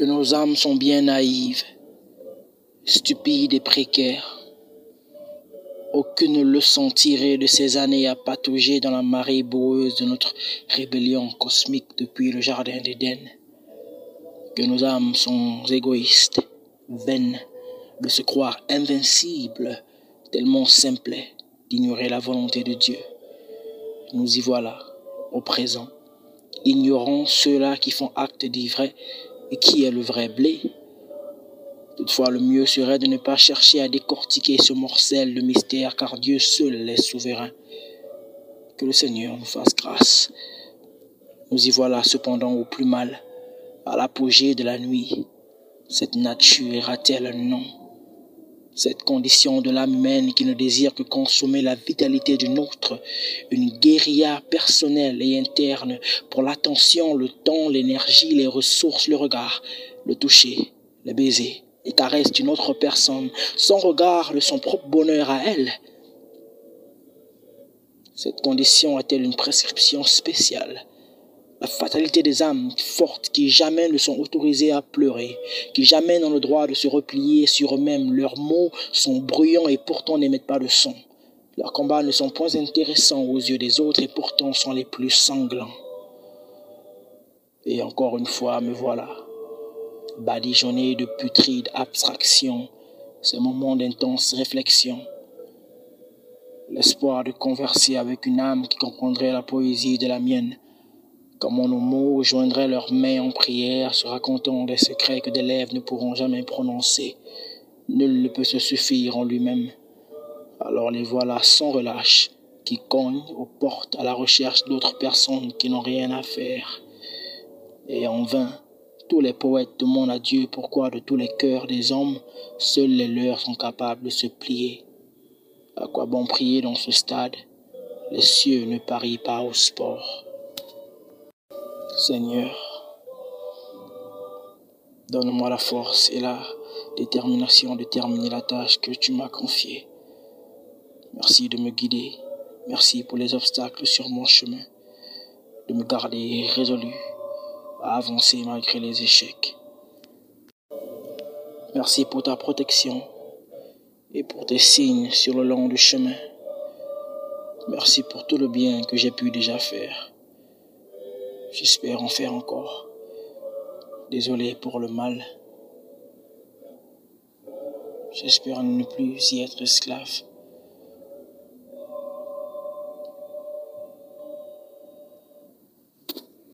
que nos âmes sont bien naïves, stupides et précaires. Aucune leçon tirée de ces années à patauger dans la marée boueuse de notre rébellion cosmique depuis le jardin d'Éden. Que nos âmes sont égoïstes, vaines, de se croire invincibles, tellement simples d'ignorer la volonté de Dieu. Nous y voilà, au présent, ignorant ceux-là qui font acte d'ivraie et qui est le vrai blé? Toutefois, le mieux serait de ne pas chercher à décortiquer ce morcel de mystère, car Dieu seul est souverain. Que le Seigneur nous fasse grâce. Nous y voilà cependant au plus mal, à l'apogée de la nuit. Cette nature a-t-elle un nom? Cette condition de l'âme humaine qui ne désire que consommer la vitalité d'une autre, une guérilla personnelle et interne pour l'attention, le temps, l'énergie, les ressources, le regard, le toucher, le baiser, les caresses d'une autre personne, son regard son propre bonheur à elle. Cette condition a-t-elle une prescription spéciale? La fatalité des âmes fortes qui jamais ne sont autorisées à pleurer, qui jamais n'ont le droit de se replier sur eux-mêmes. Leurs mots sont bruyants et pourtant n'émettent pas de son. Leurs combats ne sont point intéressants aux yeux des autres et pourtant sont les plus sanglants. Et encore une fois, me voilà, badigeonné de putrides abstractions, ces moments d'intense réflexion, l'espoir de converser avec une âme qui comprendrait la poésie de la mienne, Comment nos mots joindraient leurs mains en prière, se racontant des secrets que des lèvres ne pourront jamais prononcer. Nul ne peut se suffire en lui-même. Alors les voilà sans relâche, qui cognent aux portes à la recherche d'autres personnes qui n'ont rien à faire. Et en vain, tous les poètes demandent à Dieu pourquoi de tous les cœurs des hommes, seuls les leurs sont capables de se plier. À quoi bon prier dans ce stade? Les cieux ne parient pas au sport. Seigneur, donne-moi la force et la détermination de terminer la tâche que tu m'as confiée. Merci de me guider. Merci pour les obstacles sur mon chemin, de me garder résolu à avancer malgré les échecs. Merci pour ta protection et pour tes signes sur le long du chemin. Merci pour tout le bien que j'ai pu déjà faire. J'espère en faire encore. Désolé pour le mal. J'espère ne plus y être esclave.